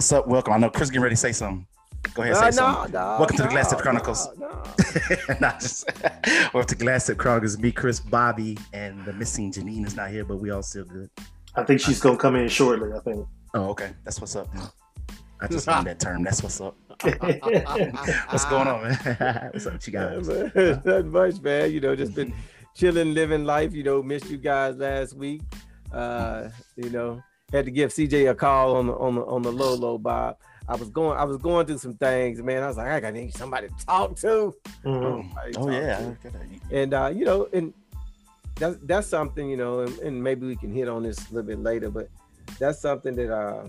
What's up? Welcome. I know Chris getting ready to say something. Go ahead, say something. Welcome to the Glass Tip Chronicles. nah, just welcome to Glass Tip Chronicles. Me, Chris, Bobby, and the missing Janine is not here, but we all still good. I think she's gonna come in shortly. I think. Oh, okay. That's what's up. I just learned that term. That's what's up. what's going on, man? what's up, you guys? Nothing much, man. You know, just been chilling, living life. You know, missed you guys last week. Uh, you know, had to give CJ a call on the on the on the low low Bob. I was going I was going through some things, man. I was like, I gotta need somebody to talk to. Mm-hmm. Oh, oh yeah. To. And uh, you know, and that's that's something, you know, and, and, maybe we can hit on this a little bit later, but that's something that uh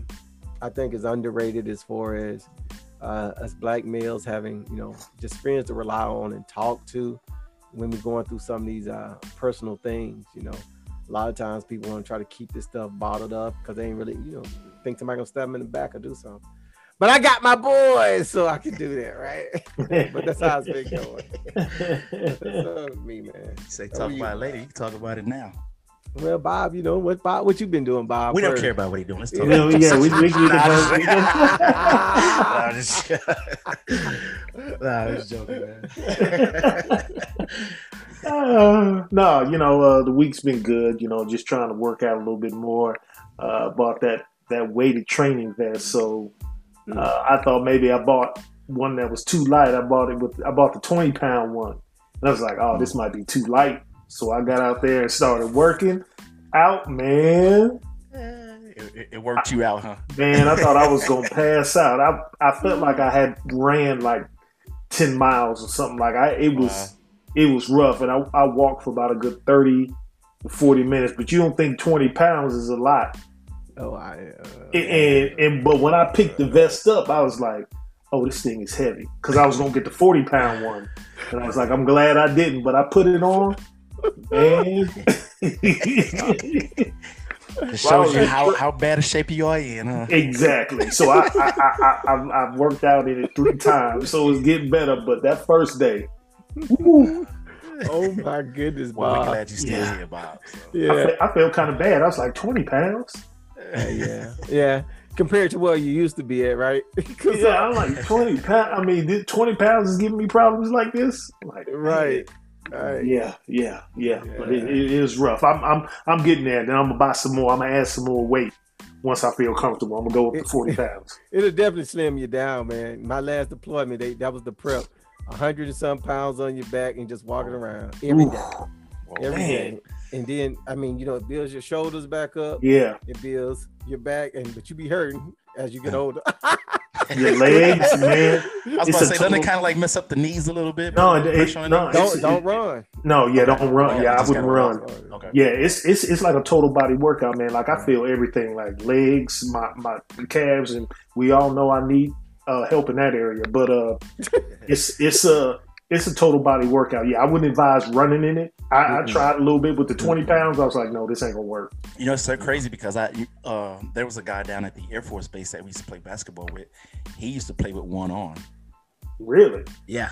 I think is underrated as far as uh, us black males having, you know, just friends to rely on and talk to when we're going through some of these uh, personal things, you know a lot of times people want to try to keep this stuff bottled up because they ain't really, you know, think somebody gonna stab them in the back or do something. But I got my boys, so I can do that, right? but that's how it's been going. that's uh, me, man. say talk about it later. You can talk about it now. Well, Bob, you know what? Bob, what you been doing, Bob? We don't care about what he's doing. Let's talk. You know, yeah, we we need nah, just, nah, just joking, man. Uh, no, you know, uh, the week's been good. You know, just trying to work out a little bit more. Uh, bought that that weighted training vest, so hmm. uh, I thought maybe I bought one that was too light. I bought it with I bought the twenty pound one, and I was like, oh, this might be too light. So I got out there and started working out, man. It, it worked you out, huh? Man, I thought I was gonna pass out. I I felt like I had ran like ten miles or something. Like I, it was it was rough, and I, I walked for about a good 30 40 minutes. But you don't think 20 pounds is a lot. Oh, I. Uh, and, and, and but when I picked the vest up, I was like, "Oh, this thing is heavy," because I was gonna get the 40 pound one, and I was like, "I'm glad I didn't," but I put it on, man. It shows you how, how bad a shape you are in, huh? Exactly. So I I, I, I, I worked out in it three times, so it's getting better. But that first day, oh my goodness, Bob. Well, glad you still yeah. here, Bob. So. Yeah, I, felt, I felt kind of bad. I was like twenty pounds. Uh, yeah, yeah. Compared to where you used to be at, right? yeah, I'm like twenty pounds. I mean, twenty pounds is giving me problems like this. Like, right. Right. Yeah, yeah, yeah. yeah. But it, it is rough. I'm, I'm, I'm getting there. Then I'm gonna buy some more. I'm gonna add some more weight once I feel comfortable. I'm gonna go up to 40 pounds. It'll definitely slim you down, man. My last deployment, they, that was the prep hundred and some pounds on your back and just walking around every day, every day. And then, I mean, you know, it builds your shoulders back up. Yeah, it builds your back, and but you be hurting as you get older. your legs, man. I was about to say, doesn't it kind of like mess up the knees a little bit? No, it, it, no don't don't run. No, yeah, don't run. Yeah, I wouldn't run. Okay. Yeah, it's it's it's like a total body workout, man. Like I feel everything, like legs, my my calves, and we all know I need uh, help in that area. But uh, it's it's a it's a total body workout. Yeah, I wouldn't advise running in it. I, mm-hmm. I tried a little bit with the twenty pounds. I was like, no, this ain't gonna work. You know, it's so crazy because I uh, there was a guy down at the Air Force Base that we used to play basketball with. He used to play with one arm. Really? Yeah.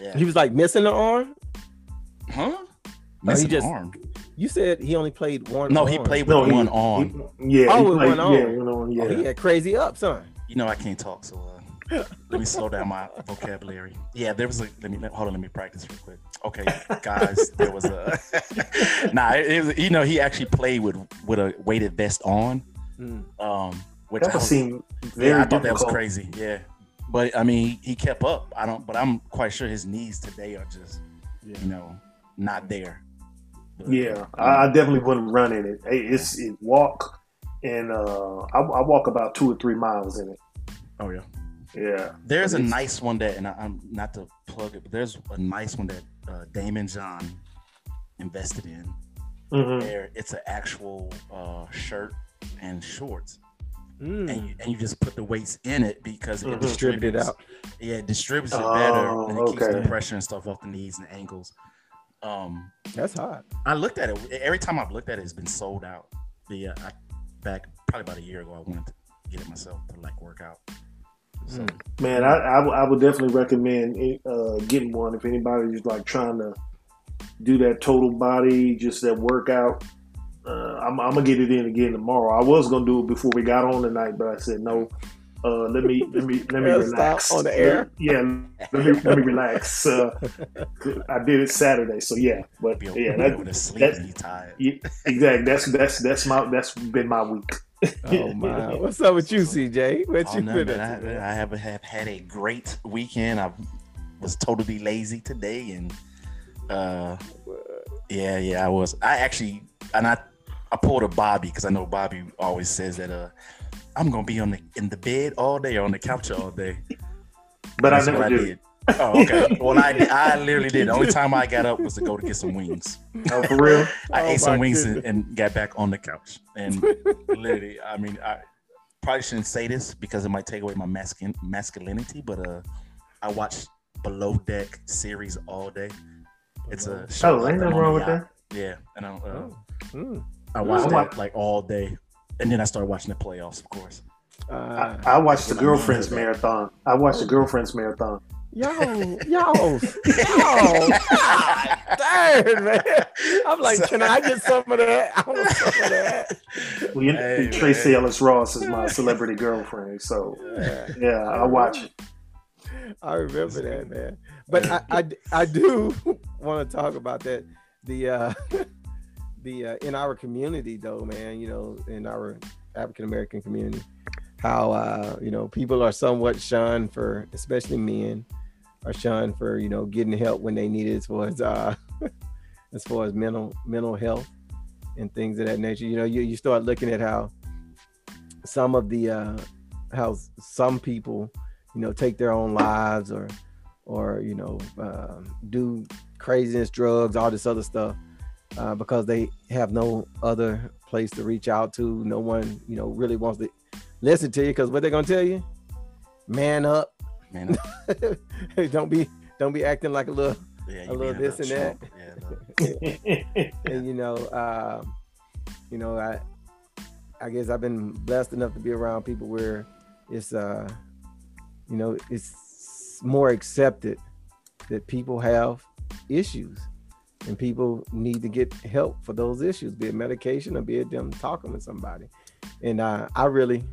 Yeah. He was like missing the arm. Huh? Missing just, arm. You said he only played one. No, arm. he played with no, one he, arm. He, yeah. Oh, with one arm. Yeah, one arm. Yeah. Oh, he had crazy ups, son you know I can't talk, so uh, let me slow down my vocabulary. Yeah, there was a. Let me hold on. Let me practice real quick. Okay, guys, there was a. nah, it, it was, you know he actually played with with a weighted vest on. Mm. Um, which that was, seem very yeah, I thought that was crazy. Yeah, but I mean he kept up. I don't, but I'm quite sure his knees today are just, yeah. you know, not there. But, yeah, I definitely wouldn't run in it. It's it walk and uh, I, I, walk about two or three miles in it. Oh yeah, yeah. There's a nice one that, and I, am not to plug it, but there's a nice one that uh, Daymond John invested in. Mm-hmm. Where it's an actual uh, shirt and shorts. Mm. And, you, and you just put the weights in it because mm-hmm. it distributes it out. Yeah, it distributes it better oh, and it okay. keeps the pressure and stuff off the knees and ankles. Um, that's hot. I looked at it every time I've looked at it, it's been sold out. The uh, I back probably about a year ago. I wanted to get it myself to like work out. So. Hmm. Man, I, I, w- I would definitely recommend uh, getting one if anybody's like trying to do that total body, just that workout. Uh, I'm, I'm, gonna get it in again tomorrow. I was gonna do it before we got on tonight, but I said no. Uh, let me let me let me relax on the air. Yeah, let me let me relax. Uh, I did it Saturday, so yeah. But yeah, that, that, yeah, exactly. That's that's that's my that's been my week. oh my! What's up with you, CJ? What oh, you no, man, I, I have, have had a great weekend. I was totally lazy today, and uh, yeah, yeah, I was. I actually, and I, I pulled a Bobby because I know Bobby always says that uh, I'm gonna be on the in the bed all day, or on the couch all day. But That's I never did. did. Oh, okay. Well, I I literally did. The only time I got up was to go to get some wings. Oh, for real? I oh, ate some wings and, and, got back on the couch. And literally, I mean, I probably shouldn't say this because it might take away my masculine masculinity, but uh, I watched Below Deck series all day. It's a show. Oh, ain't nothing wrong with that. Yeah, and I, uh, oh. mm. I watched that like all day, and then I started watching the playoffs, of course. Uh, I, I, watched the girlfriends marathon. I watched the girlfriends marathon. Yo, yo, yo, God, damn, man. I'm like, can I get some of that? I want some of that. Well, you, hey, Tracee Ellis Ross is my celebrity girlfriend, so yeah, yeah I watch it. I remember that, man. But I, I, I do want to talk about that. The uh, the uh, in our community, though, man. You know, in our African American community, how uh, you know people are somewhat shunned for, especially men, are shunned for you know getting help when they need it as far as uh, as far as mental mental health and things of that nature. You know, you, you start looking at how some of the uh, how some people you know take their own lives or or you know uh, do craziness, drugs, all this other stuff uh, because they have no other place to reach out to. No one you know really wants to listen to you because what they're gonna tell you, man up, man up. don't be don't be acting like a little yeah, a little this and that. Yeah, and you know, uh, you know, I I guess I've been blessed enough to be around people where it's uh you know, it's more accepted that people have issues and people need to get help for those issues, be it medication or be it them talking with somebody. And uh, I really,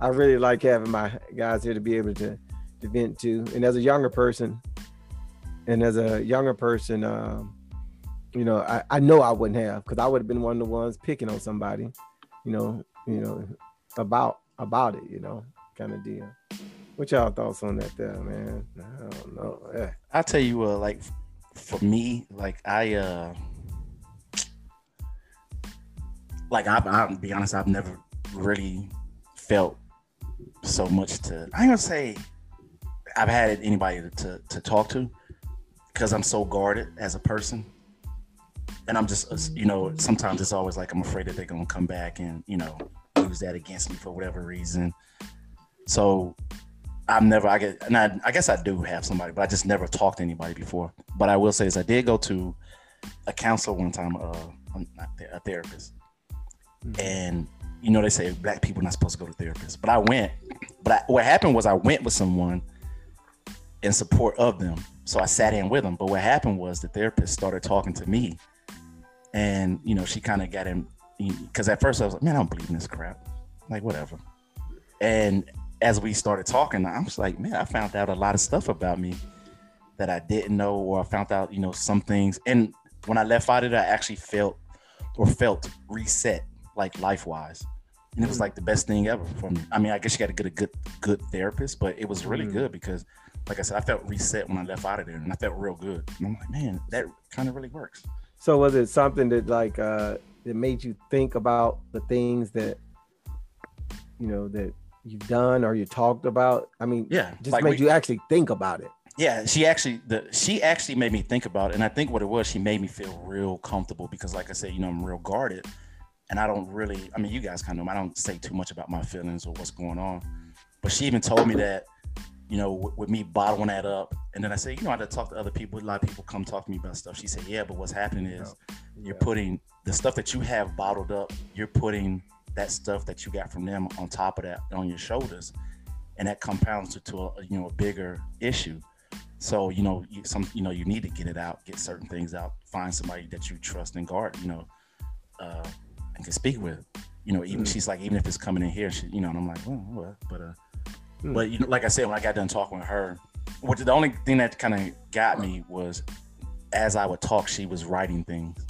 I really like having my guys here to be able to, to vent to. And as a younger person, and as a younger person, um, you know, I, I know I wouldn't have because I would have been one of the ones picking on somebody, you know, you know, about about it, you know, kind of deal. What y'all thoughts on that there, man? I don't know. Yeah. I'll tell you uh like for me, like I uh like I I'll be honest, I've never really felt so much to I ain't gonna say I've had anybody to, to, talk to because I'm so guarded as a person. And I'm just, uh, you know, sometimes it's always like I'm afraid that they're gonna come back and, you know, use that against me for whatever reason. So I've never, I get and I, I guess I do have somebody, but I just never talked to anybody before. But I will say is I did go to a counselor one time, uh, a therapist, mm-hmm. and you know they say black people not supposed to go to therapists, but I went. But I, what happened was I went with someone in support of them, so I sat in with them. But what happened was the therapist started talking to me, and you know she kind of got him because at first I was like, man, I don't believe in this crap, like whatever. And as we started talking, I was like, man, I found out a lot of stuff about me that I didn't know, or I found out, you know, some things. And when I left out of it, I actually felt or felt reset, like life wise. And it was like the best thing ever for me. I mean, I guess you got to get a good, good therapist, but it was really mm. good because, like I said, I felt reset when I left out of there, and I felt real good. And I'm like, man, that kind of really works. So was it something that like uh that made you think about the things that you know that you've done or you talked about? I mean, yeah, just like made we, you actually think about it. Yeah, she actually the she actually made me think about it, and I think what it was, she made me feel real comfortable because, like I said, you know, I'm real guarded, and I don't really. I mean, you guys kind of know I don't say too much about my feelings or what's going on, but she even told me that, you know, with, with me bottling that up, and then I said, you know, I had to talk to other people. A lot of people come talk to me about stuff. She said, yeah, but what's happening is yeah. you're putting the stuff that you have bottled up, you're putting that stuff that you got from them on top of that on your shoulders, and that compounds it to a you know a bigger issue. So you know you, some you know you need to get it out, get certain things out, find somebody that you trust and guard, you know, uh, and can speak with. You know, even mm-hmm. she's like, even if it's coming in here, she, you know, and I'm like, well, well but uh, Hmm. But you know, like I said, when I got done talking with her, which the only thing that kind of got me was as I would talk, she was writing things.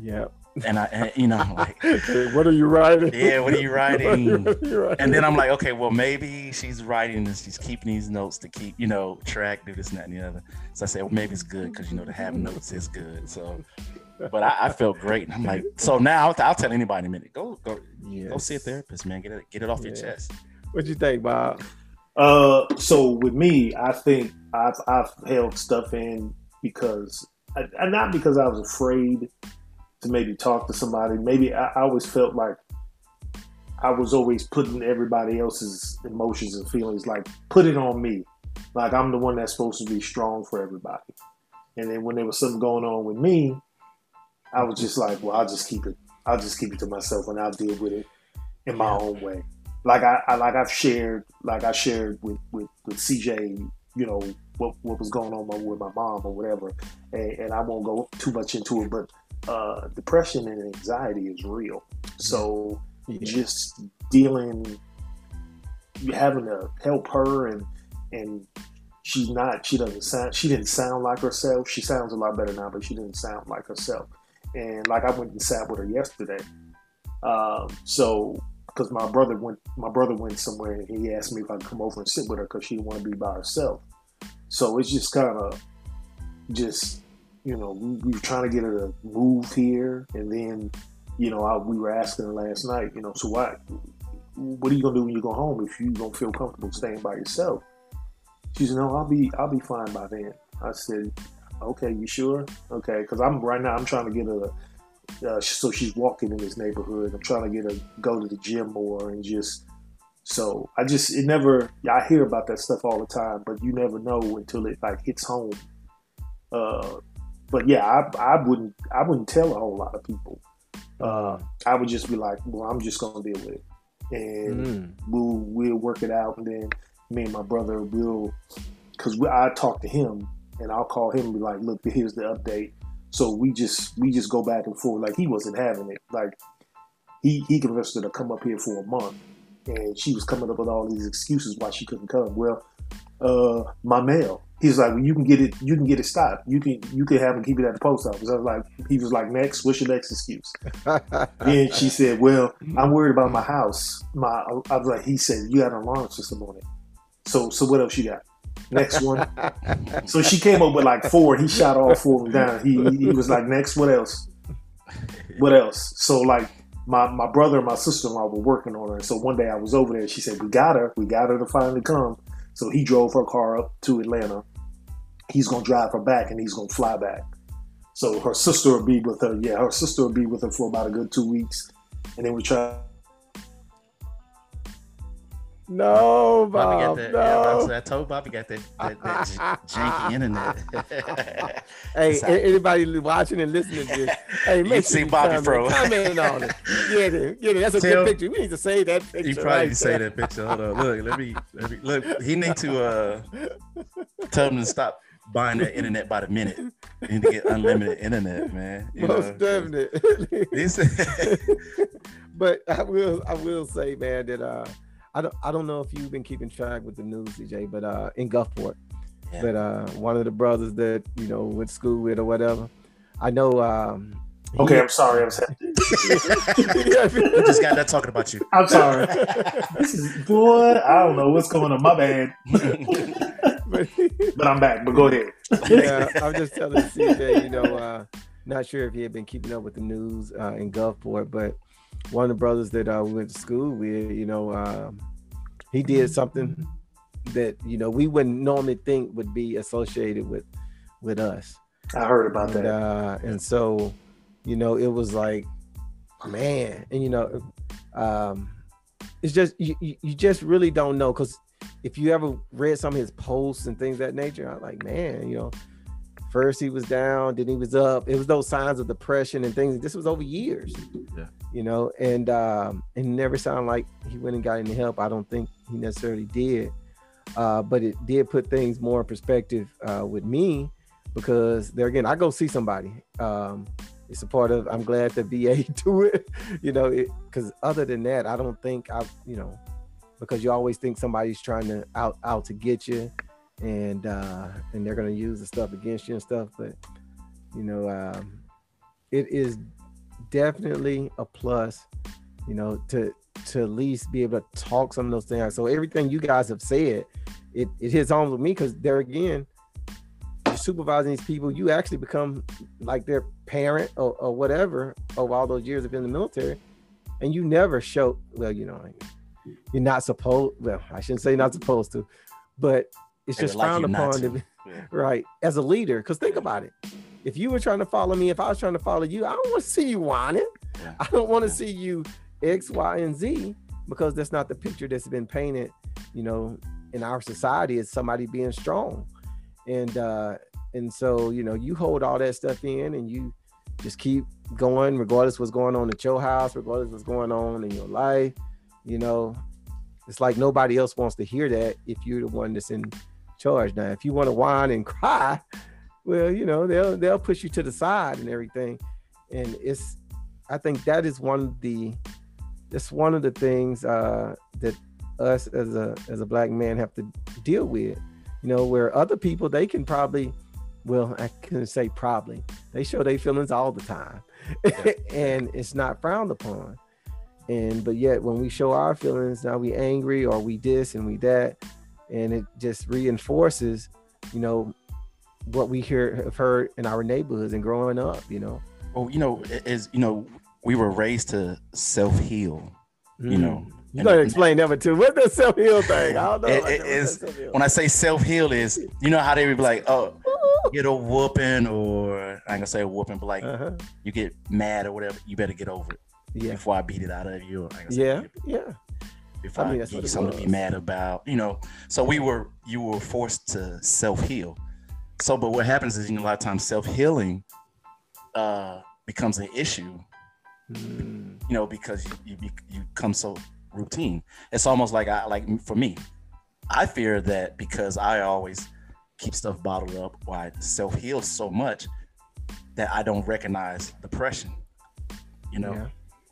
Yeah. And I, and, you know, like, what are you writing? Yeah, what are you writing? are you writing? And then I'm like, okay, well, maybe she's writing and she's keeping these notes to keep, you know, track, do this and that and the other. So I said, well, maybe it's good because, you know, to have notes is good. So, but I, I felt great. And I'm like, so now I'll, I'll, tell anybody in a minute, go, go, yes. go see a therapist, man. Get it, get it off yeah. your chest. What do you think, Bob? Uh, so with me, I think I've I've held stuff in because, I, not because I was afraid to maybe talk to somebody. Maybe I, I always felt like I was always putting everybody else's emotions and feelings like put it on me, like I'm the one that's supposed to be strong for everybody. And then when there was something going on with me, I was just like, well, I'll just keep it. I'll just keep it to myself and I'll deal with it in my own way like I, I, like I've shared like I shared with with, with CJ, you know what what was going on with my mom or whatever, and, and I won't go too much into it, but uh, depression and anxiety is real. So yeah. just dealing, you having to help her and and she's not she doesn't sound she didn't sound like herself. She sounds a lot better now, but she didn't sound like herself. And like I went and sat with her yesterday. Um, so because my brother went my brother went somewhere and he asked me if I could come over and sit with her because she didn't want to be by herself. So it's just kind of just you know we, we, were trying to get her to move here, and then you know I, we were asking her last night, you know, so what what are you gonna do when you go home if you don't feel comfortable staying by yourself? She said, "No, I'll be I'll be fine by then." I said, "Okay, you sure? Okay, because I'm right now I'm trying to get her uh, so she's walking in this neighborhood. I'm trying to get her go to the gym more and just. So I just it never. I hear about that stuff all the time, but you never know until it like hits home. Uh, but yeah, I, I wouldn't I wouldn't tell a whole lot of people. Uh, I would just be like, well, I'm just gonna deal with it, and mm. we'll we'll work it out, and then me and my brother will, because I talk to him, and I'll call him and be like, look, here's the update so we just we just go back and forth. Like he wasn't having it. Like he he convinced her to come up here for a month, and she was coming up with all these excuses why she couldn't come. Well, uh, my mail. He's like, well, you can get it. You can get it stopped. You can you can have him keep it at the post office. I was like, he was like, next. What's your next excuse? then she said, well, I'm worried about my house. My I was like, he said, you got an alarm system on it. So so what else you got? next one. so she came up with like four. He shot all four of them down. He, he was like, next, what else? What else? So like my, my brother and my sister-in-law were working on her. So one day I was over there. She said, we got her. We got her to finally come. So he drove her car up to Atlanta. He's to drive her back and he's to fly back. So her sister will be with her. Yeah, her sister will be with her for about a good two weeks. And then we try no, Bob, Bobby got that. Yeah, I told Bobby got that, that, that janky internet. hey, anybody watching and listening to this, hey, make you sure see Bobby comment, Pro. comment on it. Get it, get it. That's a Tell, good picture. We need to save that picture. You probably right need to say that picture. Hold on, look, let me, let me look. He need to uh tell him to stop buying that internet by the minute. You need to get unlimited internet, man. You Most know? definitely. but I will, I will say, man, that uh I don't I don't know if you've been keeping track with the news, CJ, but uh, in Gulfport, yeah. but uh, one of the brothers that you know went to school with or whatever, I know. Um, okay, I'm sorry. I'm sorry. we just got that talking about you. I'm sorry. this is boy. I don't know what's going on. My bad. but, but I'm back. But go ahead. yeah, I'm just telling CJ. You know, uh, not sure if he had been keeping up with the news uh, in Gulfport, but one of the brothers that I uh, went to school with, you know, um, he did something that you know we wouldn't normally think would be associated with with us. I heard about and, that, uh, and so you know it was like, man, and you know, um, it's just you, you just really don't know because if you ever read some of his posts and things that nature, I'm like, man, you know, first he was down, then he was up. It was those signs of depression and things. This was over years. Yeah. You know, and um, it never sounded like he went and got any help. I don't think he necessarily did. Uh, but it did put things more in perspective uh, with me because there again, I go see somebody. Um, it's a part of. I'm glad the VA do it. You know, because other than that, I don't think I. You know, because you always think somebody's trying to out out to get you, and uh, and they're gonna use the stuff against you and stuff. But you know, um, it is definitely a plus, you know, to to at least be able to talk some of those things. So everything you guys have said, it it hits home with me because there again, you're supervising these people, you actually become like their parent or, or whatever over all those years of being in the military, and you never show. Well, you know, you're not supposed. Well, I shouldn't say not supposed to, but it's just like frowned upon to, yeah. right as a leader. Because think about it, if you were trying to follow me, if I was trying to follow you, I don't want to see you whining. Yeah. I don't want to see you X, Y, and Z because that's not the picture that's been painted, you know, in our society as somebody being strong. And uh and so, you know, you hold all that stuff in and you just keep going regardless what's going on at your house, regardless what's going on in your life, you know. It's like nobody else wants to hear that if you're the one that's in charge. Now, if you want to whine and cry, well, you know, they'll they'll push you to the side and everything. And it's I think that is one of the it's one of the things uh, that us as a as a black man have to deal with. You know, where other people they can probably, well, I can say probably, they show their feelings all the time, and it's not frowned upon. And but yet when we show our feelings, now we angry or we this and we that, and it just reinforces, you know, what we hear have heard in our neighborhoods and growing up. You know. Well, you know, as you know, we were raised to self heal. Mm. You know, you gotta explain that too. What the self heal thing? I don't know. It, it is when I say self heal is you know how they would be like, oh, get a whooping or I ain't gonna say a whooping, but like uh-huh. you get mad or whatever, you better get over it. Yeah. Before I beat it out of you. yeah. Yeah. Before I, mean, I give you something to be mad about, you know. So we were you were forced to self heal. So, but what happens is you know, a lot of times self healing uh, becomes an issue mm. you know, because you, you you come so routine. It's almost like I like for me, I fear that because I always keep stuff bottled up, or I self heal so much that I don't recognize depression. You know, yeah.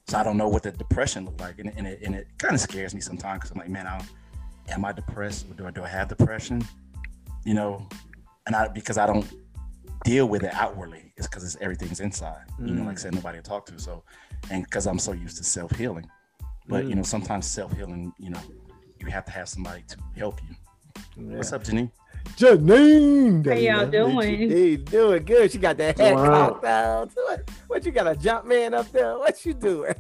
So I don't know what the depression look like, and, and it and it kind of scares me sometimes because I'm like, man, I am I depressed? Or do I do I have depression? You know, and I because I don't deal with it outwardly it's because it's everything's inside. Mm. You know, like I mm. said, nobody to talk to. So, and because I'm so used to self healing, but mm. you know, sometimes self healing, you know, you have to have somebody to help you. Yeah. What's up, Janine? Janine, how y'all doing? Hey, doing good. She got that head wow. cocked out. What, what you got a jump man up there? What you doing?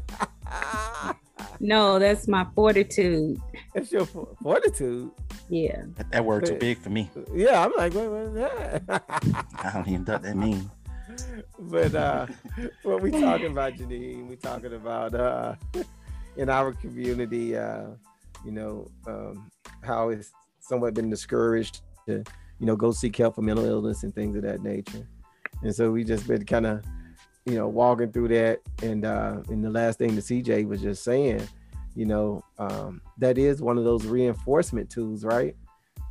no, that's my fortitude. That's your fortitude. Yeah. That, that word too big for me. Yeah, I'm like, what was that? I don't even know what that means. But uh what we talking about, Janine, we talking about uh in our community, uh, you know, um, how it's somewhat been discouraged to, you know, go seek help for mental illness and things of that nature. And so we just been kind of, you know, walking through that. And uh and the last thing the CJ was just saying, you know um, that is one of those reinforcement tools right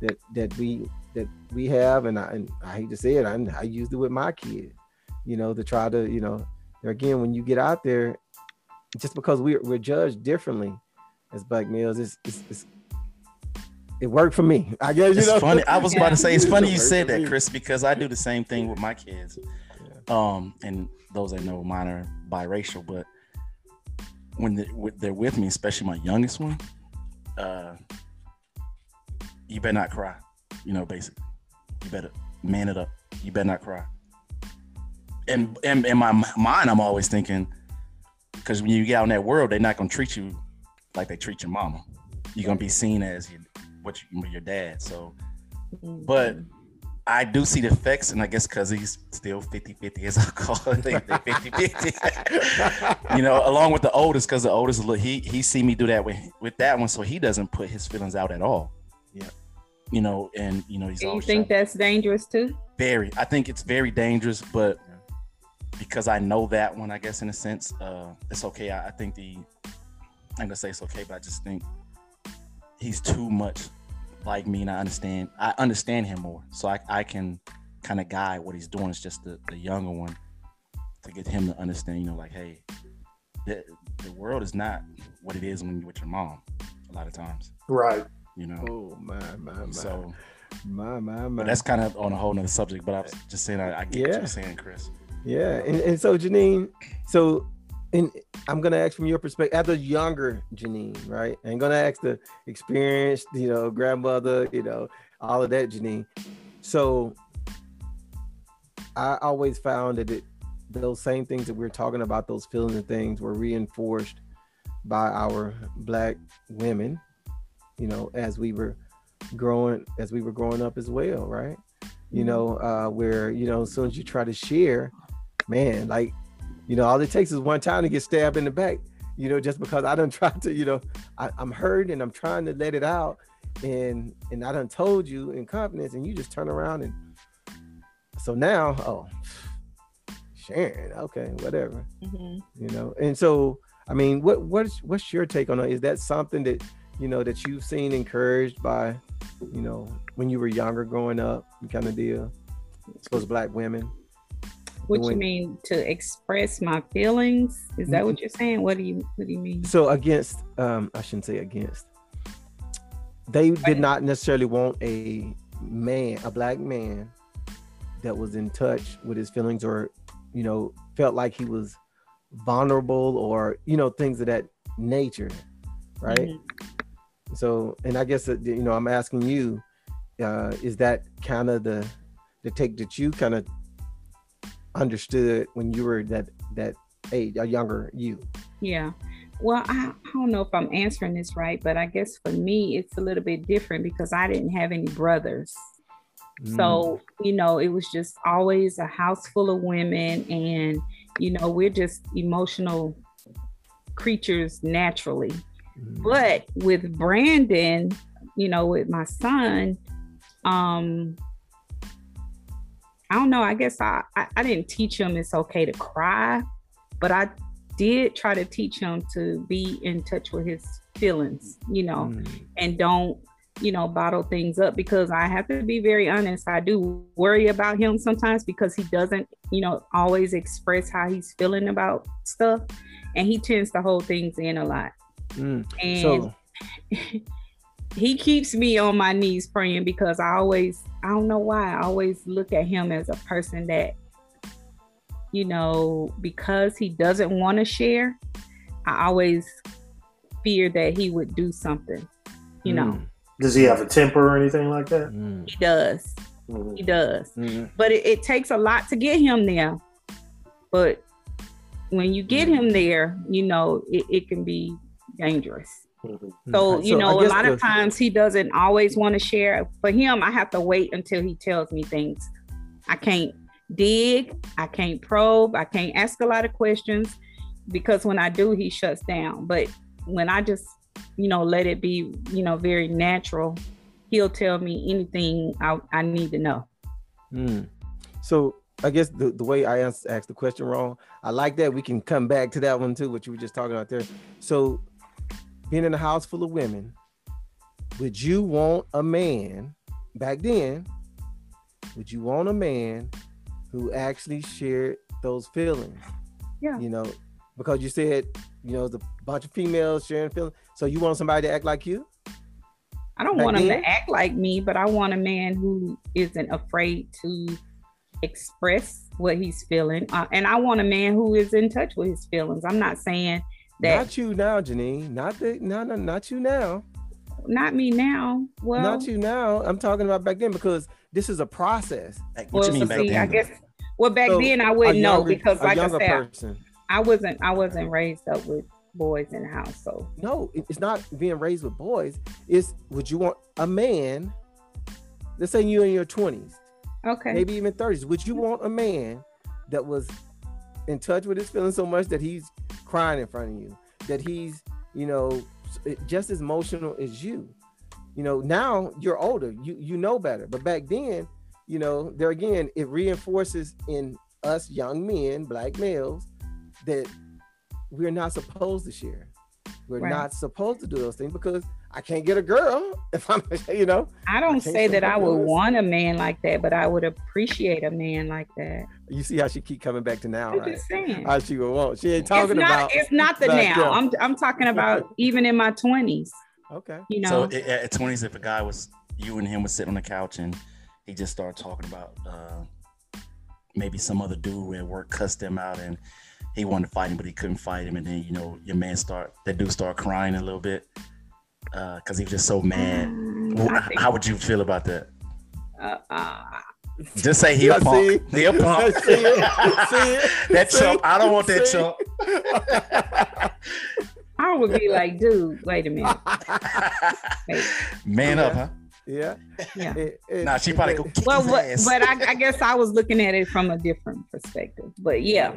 that that we that we have and i, and I hate to say it I, I used it with my kid, you know to try to you know again when you get out there just because we're, we're judged differently as black males it's, it's, it's it worked for me. I guess you it's know. funny. I was about to say it's funny you said that, Chris, because I do the same thing with my kids. Um, and those that know mine are biracial, but when they're with me, especially my youngest one, uh, you better not cry. You know, basically, you better man it up. You better not cry. And in, in my mind, I'm always thinking, because when you get out in that world, they're not gonna treat you like they treat your mama. You're gonna be seen as your, what you, your dad. So, but I do see the effects, and I guess because he's still 50 50, as I call it, 50 50. you know, along with the oldest, because the oldest, look, he he see me do that with, with that one, so he doesn't put his feelings out at all. Yeah. You know, and, you know, he's Do you think that's dangerous too? Very. I think it's very dangerous, but because I know that one, I guess, in a sense, uh, it's okay. I, I think the, I'm going to say it's okay, but I just think he's too much like me and I understand I understand him more. So I, I can kind of guide what he's doing. It's just the, the younger one to get him to understand, you know, like, hey, the, the world is not what it is when you're with your mom. a lot of times. Right. You know. Oh my my my. So, my my my. but that's kind of on a whole nother subject. But I was just saying, I, I get what Yeah. you're saying, Chris. Yeah, and, and so Janine, so and I'm gonna ask from your perspective as a younger Janine, right? I'm gonna ask the experienced, you know, grandmother, you know, all of that Janine. So I always found that it those same things that we are talking about, those feelings and things were reinforced by our black women, you know, as we were growing as we were growing up as well, right? You know, uh, where you know, as soon as you try to share, man, like, you know, all it takes is one time to get stabbed in the back, you know, just because I don't try to, you know, I, I'm hurt and I'm trying to let it out, and and I done told you in confidence, and you just turn around and so now, oh, Sharon, okay, whatever, Mhm. you know, and so I mean, what what's what's your take on it? Is that something that you know that you've seen encouraged by, you know, when you were younger growing up, kind of deal? Those black women. What you mean to express my feelings? Is that what you're saying? What do you What do you mean? So against, um, I shouldn't say against. They did not necessarily want a man, a black man, that was in touch with his feelings, or you know, felt like he was vulnerable, or you know, things of that nature, right? Mhm. So, and I guess that, you know, I'm asking you, uh, is that kind of the the take that you kind of understood when you were that that age, a younger you? Yeah. Well, I, I don't know if I'm answering this right, but I guess for me, it's a little bit different because I didn't have any brothers. Mm. So, you know, it was just always a house full of women. And, you know, we're just emotional creatures naturally. Mm. But with Brandon, you know, with my son, um, I don't know. I guess I, I, I didn't teach him it's okay to cry, but I did try to teach him to be in touch with his feelings, you know, Mm. and don't, you know, bottle things up because I have to be very honest. I do worry about him sometimes because he doesn't, you know, always express how he's feeling about stuff. And he tends to hold things in a lot. Mm. And So, he keeps me on my knees praying because I always, I don't know why, I always look at him as a person that, you know, because he doesn't want to share, I always fear that he would do something, you know. Mm. Does he have a temper or anything like that? Mm. He does, Mhm. he does. Mm. But it, it takes a lot to get him there. But when you get him there, you know, it, it can be dangerous. Mhm. So, you I know, a lot of times he doesn't always want to share. For him, I have to wait until he tells me things. I can't dig, I can't probe, I can't ask a lot of questions because when I do, he shuts down. But when I just, you know, let it be, you know, very natural, he'll tell me anything I, I need to know. Mm. So I guess the, the way I asked, asked the question wrong, I like that. We can come back to that one too, what you were just talking about there. So being in a house full of women, would you want a man back then? Would you want a man who actually shared those feelings? Yeah. You know, because you said, you know, the bunch of females sharing feelings. So you want somebody to act like you? I don't Back want him then? to act like me, but I want a man who isn't afraid to express what he's feeling. Uh, and I want a man who is in touch with his feelings. I'm not saying that Not you now, Janine. Not the no, no, not you now. not me now. Well, not you now. I'm talking about back then because this is a process. Like, what well, you mean so back see, then? I guess well back So, then I wouldn't know because like I said, person. I wasn't I wasn't raised up with boys in the house. So No, it's not being raised with boys. It's would you want a man? Let's say you in your 20s, okay. maybe even 30s. Would you want a man that was in touch with his feelings so much that he's crying in front of you, that he's, you know, just as emotional as you? You know, now you're older, you you know better. But back then, you know, there again, it reinforces in us young men, black males, that we're not supposed to share. We're Right. not supposed to do those things because I can't get a girl if I'm, you know. I I don't say say that I would want a man like that, but I would appreciate a man like that. You see how she keep coming back to now, I'm right? just saying. How she would want. She ain't It's talking not, about. it's not the now. then. I'm I'm talking about even in my twenties. Okay. You know, So i- at twenties, if a guy was you and him was sitting on the couch and he just started talking about uh, maybe some other dude at work cussed him out and he wanted to fight him, but he couldn't fight him, and then you know your man start that dude start crying a little bit because he was just so mad. Mm, Well, I h- think, how would you feel about that? uh, uh, Just say he a Yeah, see? punk. He a punk. See it? See it? that See? chump. I don't want that See? chump. I would be like, dude, wait a minute. Wait. Man up, huh? yeah. Yeah. It- it- Nah, she probably go kick Well, his but, ass. but I, I guess I was looking at it from a different perspective. But yeah,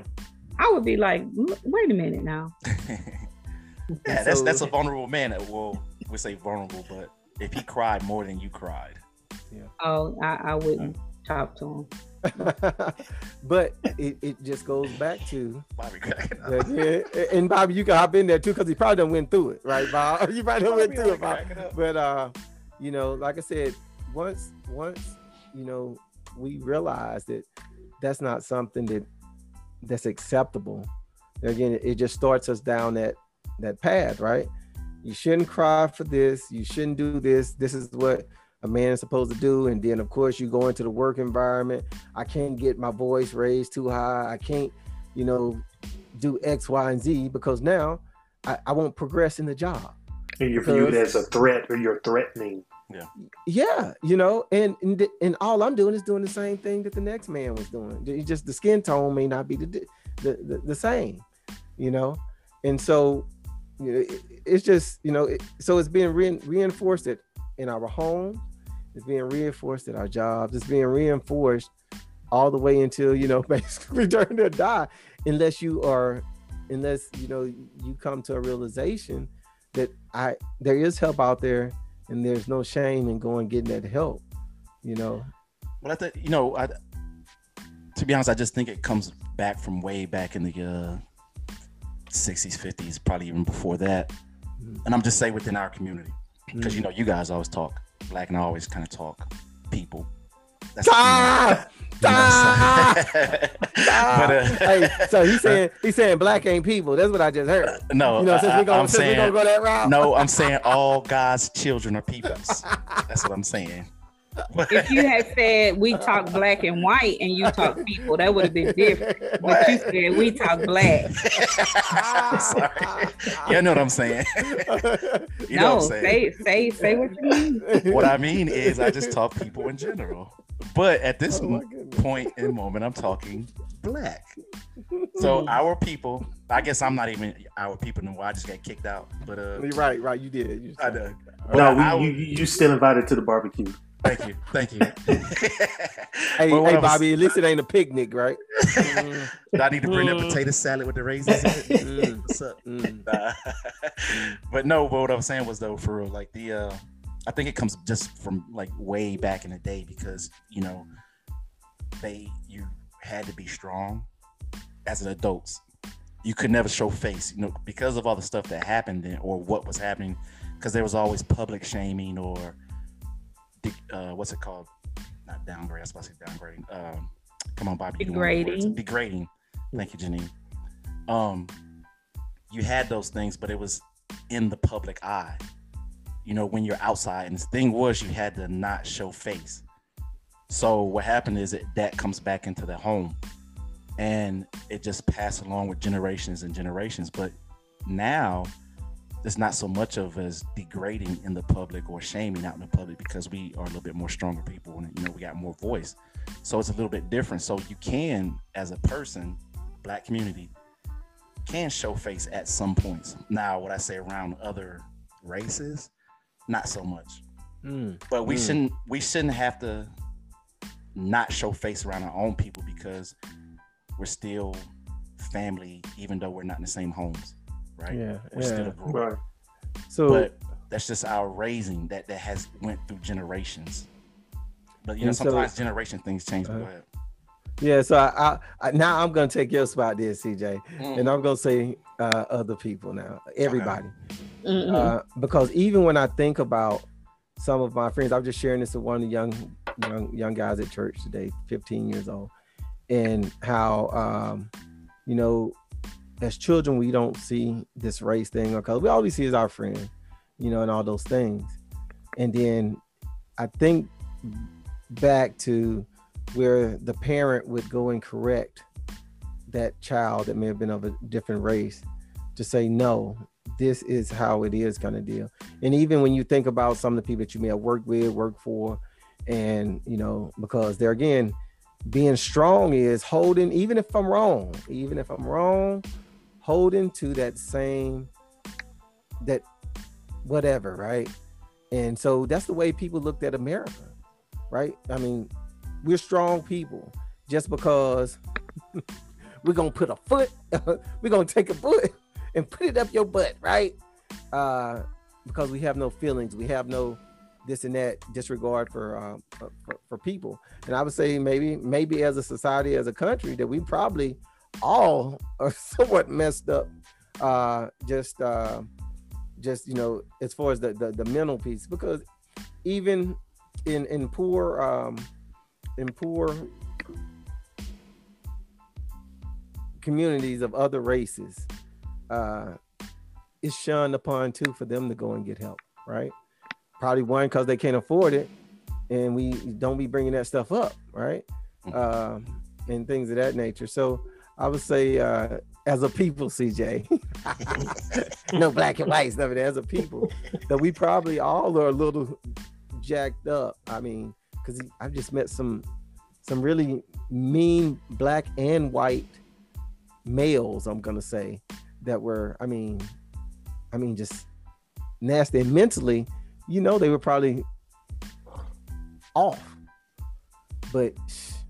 I would be like, wait a minute now. yeah, that's that's a vulnerable man. That will we say vulnerable, but if he cried more than you cried, Yeah. Oh, I, I wouldn't talk to him. but it, it just goes back to Bobby cracking up. that, yeah, and Bobby, you can hop in there too because he probably done went through it, right, Bob? You probably done went Bobby through it, Bob. But uh, you know, like I said, once once you know we realize that that's not something that that's acceptable. Again, it, it just starts us down that that path, right? You shouldn't cry for this. You shouldn't do this. This is what a man is supposed to do. And then, of course, you go into the work environment. I can't get my voice raised too high. I can't, you know, do X, Y, and Z because now I, I won't progress in the job. And you're viewed as a threat or you're threatening. Yeah, Yeah, you know, and and, and all I'm doing is doing the same thing that the next man was doing. It's just the skin tone may not be the the, the, the same, you know, and so you know, it, it's just you know, it, so it's being re- reinforced at, in our home, it's being reinforced at our jobs, it's being reinforced all the way until you know basically return to die, unless you are, unless you know you come to a realization that I there is help out there and there's no shame in going getting that help you know Well, I think you know, I to be honest, I just think it comes back from way back in the uh, 60s, 50s, probably even before that. Mhm. And I'm just saying within our community, because you know, you guys always talk black, and I always kind of talk people. That's Stop! Stop! but uh, hey so he's saying he's saying black ain't people that's what i just heard no, you know since we're gonna, am since we saying gonna go that route no. I'm saying all God's children are peoples. That's what I'm saying. If you had said we talk black and white and you talk people, that would have been different. But you said we talk black. Sorry. You know what I'm saying. You know no, what I'm saying. say say say what you mean. what I mean is I just talk people in general. But at this Oh my point in moment, I'm talking black. So our people, I guess I'm not even our people no more. I just got kicked out. But uh You're right right you did you I just- know. But No, I- I you, you you still invited to the barbecue. Thank you. Thank you. hey, But what hey I was- bobby at least it ain't a picnic right Mm, Do I need to bring that Mm. potato salad with the raisins in it? Mm. What's up? mm. Nah. but no, but what I was saying was though, for real, like the uh I think it comes just from like way back in the day because you know they you had to be strong as an adults. You could never show face, you know, because of all the stuff that happened then or what was happening, because there was always public shaming or de- uh what's it called? Not downgrade, I was supposed to say downgrading. Um come on, Bobby. you know what the word is. Degrading. Degrading. Thank you, Janine. Um you had those things, but it was in the public eye. You know, when you're outside, and the thing was, you had to not show face. So what happened is that that comes back into the home, and it just passed along with generations and generations. But now, it's not so much of as degrading in the public or shaming out in the public because we are a little bit more stronger people, and you know we got more voice. So it's a little bit different. So you can, as a person, black community, can show face at some points. Now, what I say around other races, not so much. Mm. But we Mm. shouldn't we shouldn't have to not show face around our own people because we're still family, even though we're not in the same homes, right? yeah We're yeah still a. Right. so But that's just our raising that that has went through generations. But you know, And so- sometimes generation things change. Uh, go ahead. yeah so I, I, I now i'm gonna take your spot there cj Mm. and i'm gonna say uh other people now everybody Mhm. uh, because even when I think about some of my friends, I'm just sharing this with one of the young, young, young guys at church today, 15 years old, and how, um, you know, as children we don't see this race thing or color. We always see as our friend, you know, and all those things. And then I think back to where the parent would go and correct that child that may have been of a different race to say no this is how it is kind of deal and even when you think about some of the people that you may have worked with worked for and you know because there again being strong is holding even if i'm wrong even if i'm wrong holding to that same that whatever right? And so that's the way people looked at america right? I mean we're strong people just because we're gonna put a foot we're gonna take a foot and put it up your butt right? Uh because we have no feelings we have no this and that disregard for, um, for, for people. And I would say maybe maybe as a society, as a country, that we probably all are somewhat messed up. Uh, just uh, just you know, as far as the, the, the mental piece, because even in in poor um, in poor communities of other races, uh, it's shunned upon too for them to go and get help, right? probably one because they can't afford it, and we don't be bringing that stuff up, right? Mm-hmm. Um, and things of that nature. So I would say, uh, as a people, CJ, no black and white stuff. As a people, that we probably all are a little jacked up. I mean, because I've just met some some really mean black and white males. I'm gonna say that were. I mean, I mean, just nasty and mentally you know they were probably off. But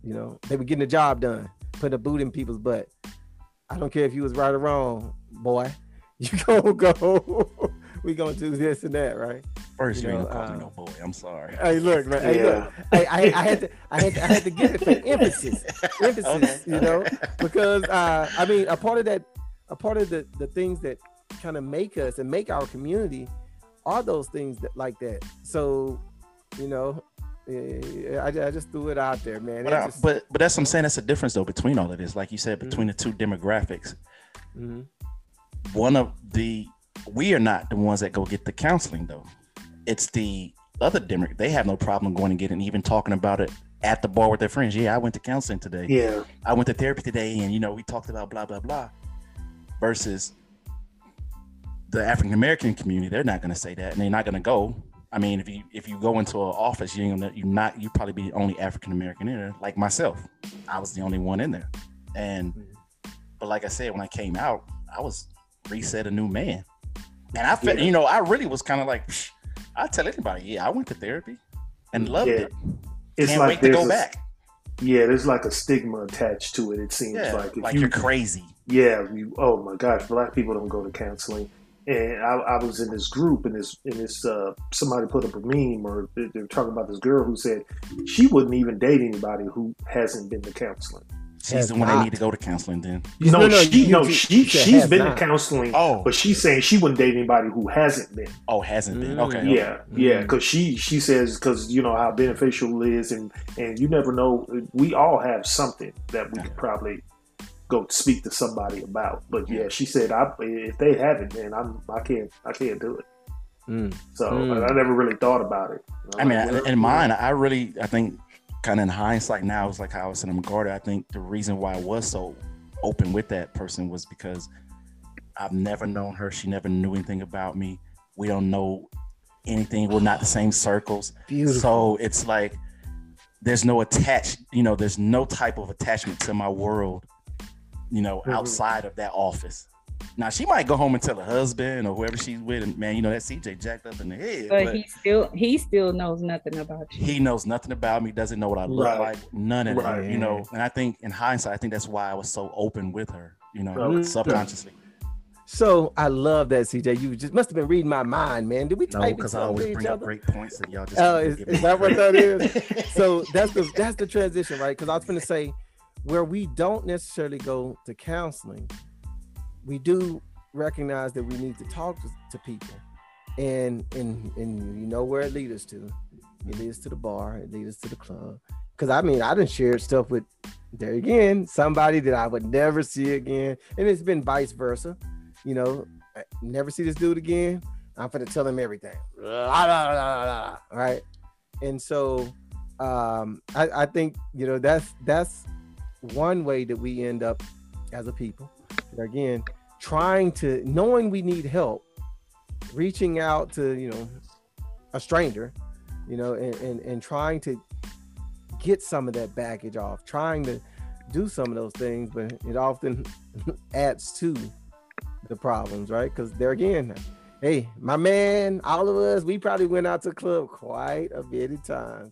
you know, they were getting the job done, putting a boot in people's butt. I don't care if you was right or wrong, boy. You gonna go. we gonna do this and that, right? First, you, you ain't gonna me no boy. I'm sorry. Hey, look, man. Hey, look. Hey, I, I, had to, I had, to, I had to give it for emphasis, emphasis. Okay. You know, because uh, I mean, a part of that, a part of the the things that kind of make us and make our community are those things that like that. So, you know, yeah, I, I just threw it out there, man. But, I, just, but but that's what I'm saying. That's the difference though between all of this. Like you said, between mm-hmm. the two demographics. Mm-hmm. One of the we are not the ones that go get the counseling though. It's the other demographic. They have no problem going and getting even talking about it at the bar with their friends. Yeah, I went to counseling today. Yeah, I went to therapy today, and you know we talked about blah blah blah. Versus the African American community, they're not going to say that, and they're not going to go. I mean, if you if you go into an office, you gonna you not you probably be the only African American in there, like myself. I was the only one in there, and mm-hmm. but like I said, when I came out, I was reset a new man, and I felt yeah. you know I really was kind of like I tell anybody, yeah, I went to therapy and loved yeah. it. It's Can't like wait to go a, back. Yeah, there's like a stigma attached to it. It seems yeah, like if like you, are crazy. Yeah, you, oh my gosh, black people don't go to counseling and I, I, was in this group and this and this uh, somebody put up a meme or they, they were talking about this girl who said she wouldn't even date anybody who hasn't been to counseling. She's the one that need to go to counseling then. No, no, no she no she she's been not. to counseling. Oh, but she's saying she wouldn't date anybody who hasn't been. Oh, hasn't been. Okay. Yeah, okay. yeah, because she she says because you know how beneficial it is, and and you never know. We all have something that we could probably go speak to somebody about. But yeah, she said, I, if they haven't, then I'm I can't I can't do it. Mm. So mm. I, never really thought about it. I mean, like, in mine, I really I think kind of in hindsight now, it's like how I was in McGarter. I think the reason why I was so open with that person was because I've never known her. She never knew anything about me. We don't know anything. We're not the same circles. Beautiful. So it's like there's no attach, you know, there's no type of attachment to my world you know, mm-hmm. outside of that office. Now she might go home and tell her husband or whoever she's with, and man, you know that CJ jacked up in the head. But, but he still he still knows nothing about you. He knows nothing about me. Doesn't know what I look right. like. None of right. that. You know, and I think in hindsight, I think that's why I was so open with her. You know, mm-hmm. subconsciously. So I love that CJ. You just must have been reading my mind, man. Did we no, because I always bring up great points that y'all just. Oh, uh, is, is that what that is? so that's the that's the transition, right? Because I was going to say where we don't necessarily go to counseling, we do recognize that we need to talk to, to people. And, and and you know where it leads us to. It leads to the bar, it leads us to the club. Cause I mean, I didn't share stuff with there again, somebody that I would never see again. And it's been vice versa. You know, never see this dude again. I'm gonna tell him everything. Right. And so um I, I think you know that's that's one way that we end up as a people. Again, trying to knowing we need help, reaching out to, you know, a stranger, you know, and, and, and trying to get some of that baggage off, trying to do some of those things, but it often adds to the problems, right? Because there again, hey, my man, all of us, we probably went out to club quite a bit of times.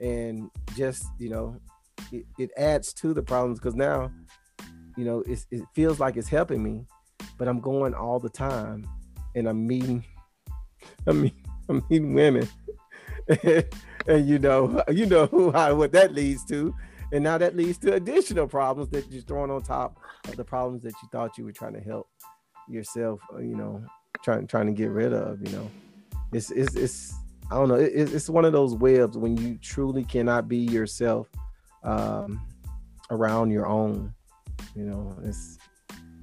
And just, you know, it, it adds to the problems because now, you know, it feels like it's helping me, but I'm going all the time and I'm meeting, I mean, I'm meeting women. and you know, you know who, how, what that leads to. And now that leads to additional problems that you're throwing on top of the problems that you thought you were trying to help yourself, uh, you know, trying trying to get rid of. You know, it's it's it's I don't know. It, it's one of those webs when you truly cannot be yourself um, around your own. You know, it's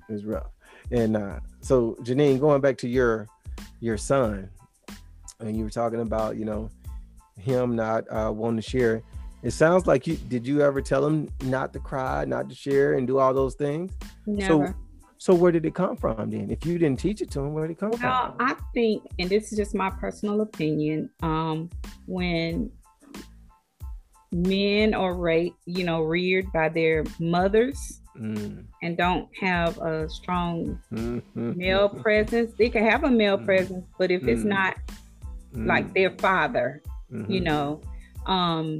it's rough. And uh, so, Janine, going back to your your son, and you were talking about, you know, him not uh, wanting to share. It sounds like you did. You ever tell him not to cry, not to share, and do all those things? Never. So, so where did it come from then? If you didn't teach it to him, where did it come well, from? Well, I think, and this is just my personal opinion, um, when men are raised, you know, reared by their mothers mm. and don't have a strong mm-hmm. male presence, they can have a male mm. presence, but if it's mm. not like mm. their father, mm-hmm. you know, um,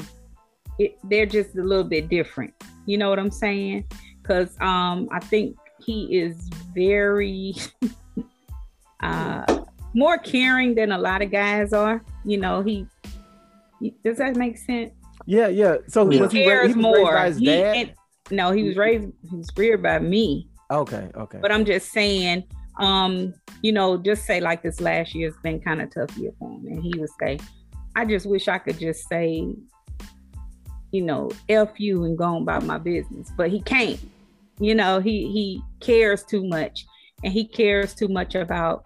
it, they're just a little bit different. You know what I'm saying? Because um, I think he is very uh, more caring than a lot of guys are. You know, he does that make sense? Yeah, yeah. So he, was, cares he, he more. by his he, dad? And, no, he was raised. He was reared by me. Okay, okay. But I'm just saying, um, you know, just say like this last year has been kind of tough year for him, and he would say, "I just wish I could just say, you know, f you and go on about my business," but he can't you know he he cares too much and he cares too much about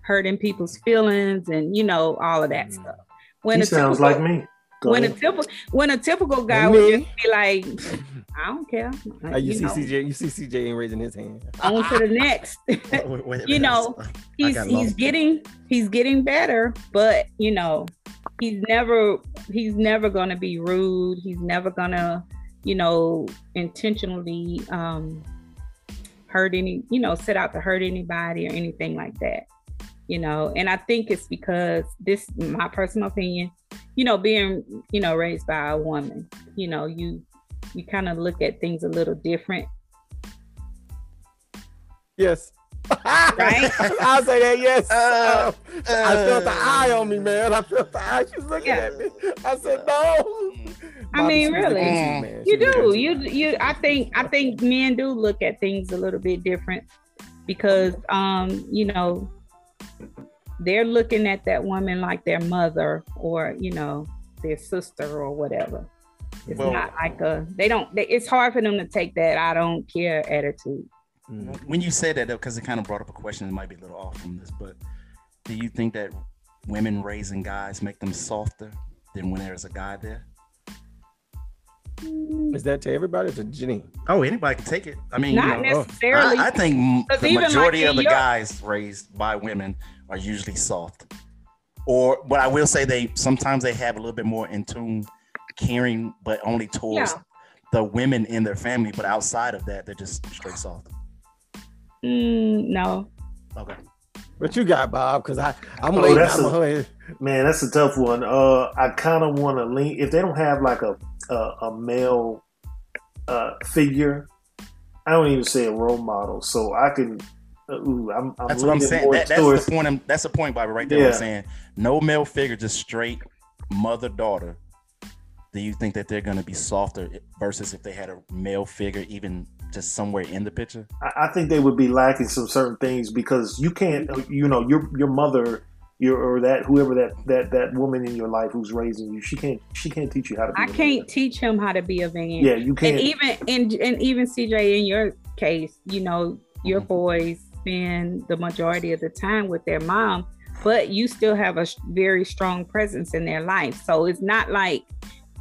hurting people's feelings and you know all of that mm. stuff when he sounds typical, like me Go when ahead. a typical when a typical guy would just be like, I don't care. Uh, you, you, see know. CJ, you see CJ ain't raising his hand. On to the next. wait, wait you know, he's he's getting he's getting better, but you know, he's never he's never gonna be rude. He's never gonna you know, intentionally um, hurt any, you know, set out to hurt anybody or anything like that. You know, and I think it's because this, my personal opinion, you know, being, you know, raised by a woman, you know, you you kind of look at things a little different. Yes. right? I'll say that, yes. Uh, uh, I felt the eye on me, man. I felt the eye. She's looking yeah. at me. I said, no. I mean, really, you do. You you. I think I think men do look at things a little bit different because, um, you know, they're looking at that woman like their mother or you know their sister or whatever. It's well, not like a. They don't. They, it's hard for them to take that I don't care attitude. Mm. When you say that, because it kind of brought up a question that might be a little off from this, but do you think that women raising guys make them softer than when there's a guy there? Is that to everybody or to Jenny? Oh, anybody can take it. I mean, not you know, necessarily. I, I think the majority like of the your... guys raised by women are usually soft. Or, but I will say they sometimes they have a little bit more in tune, caring, but only towards yeah. the women in their family. But outside of that, they're just straight soft. Mm, no. Okay. What you got, Bob? Because I I'm oh, That's I'm a, man, that's a tough one. Uh, I kind of want to lean if they don't have like a a, a male uh, figure. I don't even say a role model, so I can. Ooh, I'm, I'm that's what I'm saying. That, that's the point. I'm, that's the point, Bobby, right there. Yeah. I'm saying no male figure, just straight mother daughter. Do you think that they're going to be softer versus if they had a male figure, even just somewhere in the picture? I, I think they would be lacking some certain things because you can't. You know, your your mother your or that whoever that that that woman in your life who's raising you she can't she can't teach you how to i can't man. teach him how to be a man yeah you can't and even and, and even cj in your case you know your mm-hmm. boys spend the majority of the time with their mom but you still have a very strong presence in their life. So it's not like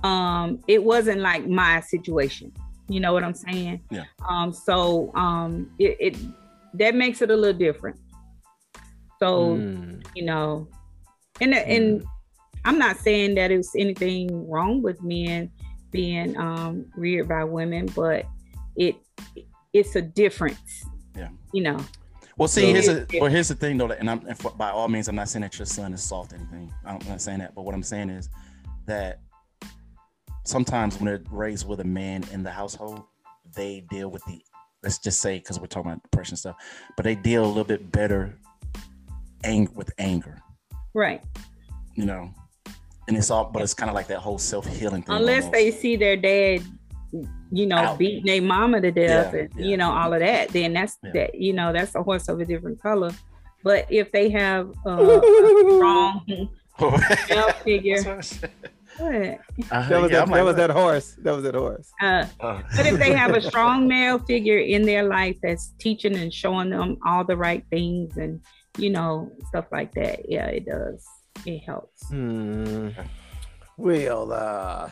um it wasn't like my situation. You know what I'm saying? Yeah. Um so um it, it that makes it a little different. So, mm. you know, and mm. and I'm not saying that it's anything wrong with men being um reared by women, but it it's a difference. Yeah. You know. Well, see, here's a, well, here's the thing though, and I'm and for, by all means, I'm not saying that your son is soft or anything. I'm not saying that, but what I'm saying is that sometimes when they're raised with a man in the household, they deal with the let's just say because we're talking about depression stuff, but they deal a little bit better ang- with anger. Right. You know, and it's all, but it's kind of like that whole self healing thing. Unless almost. they see their dad you know, Out. beating their mama to death yeah, and yeah. you know, all of that, then that's yeah. that, you know, that's a horse of a different color. But if they have uh, a strong male figure. What? Uh, that was, that, that was that horse. That was that horse. Uh, uh. But if they have a strong male figure in their life that's teaching and showing them all the right things and you know stuff like that, yeah, it does. It helps. Hmm. Well, uh,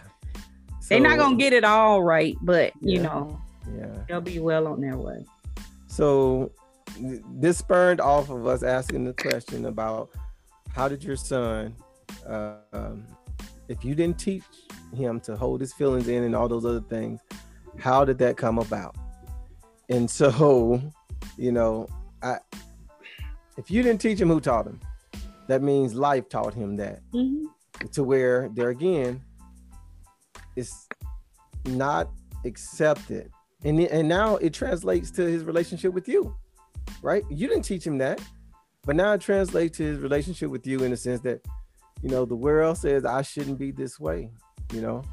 so, They're not gonna get it all right, but you know, yeah, they'll be well on their way. So this spurned off of us asking the question about how did your son, uh, um, if you didn't teach him to hold his feelings in and all those other things, how did that come about? And so, you know, I if you didn't teach him, who taught him? That means life taught him that. Mm-hmm. To where there again, it's not accepted. And, and now it translates to his relationship with you, right? You didn't teach him that, but now it translates to his relationship with you in the sense that, you know, the world says I shouldn't be this way, you know,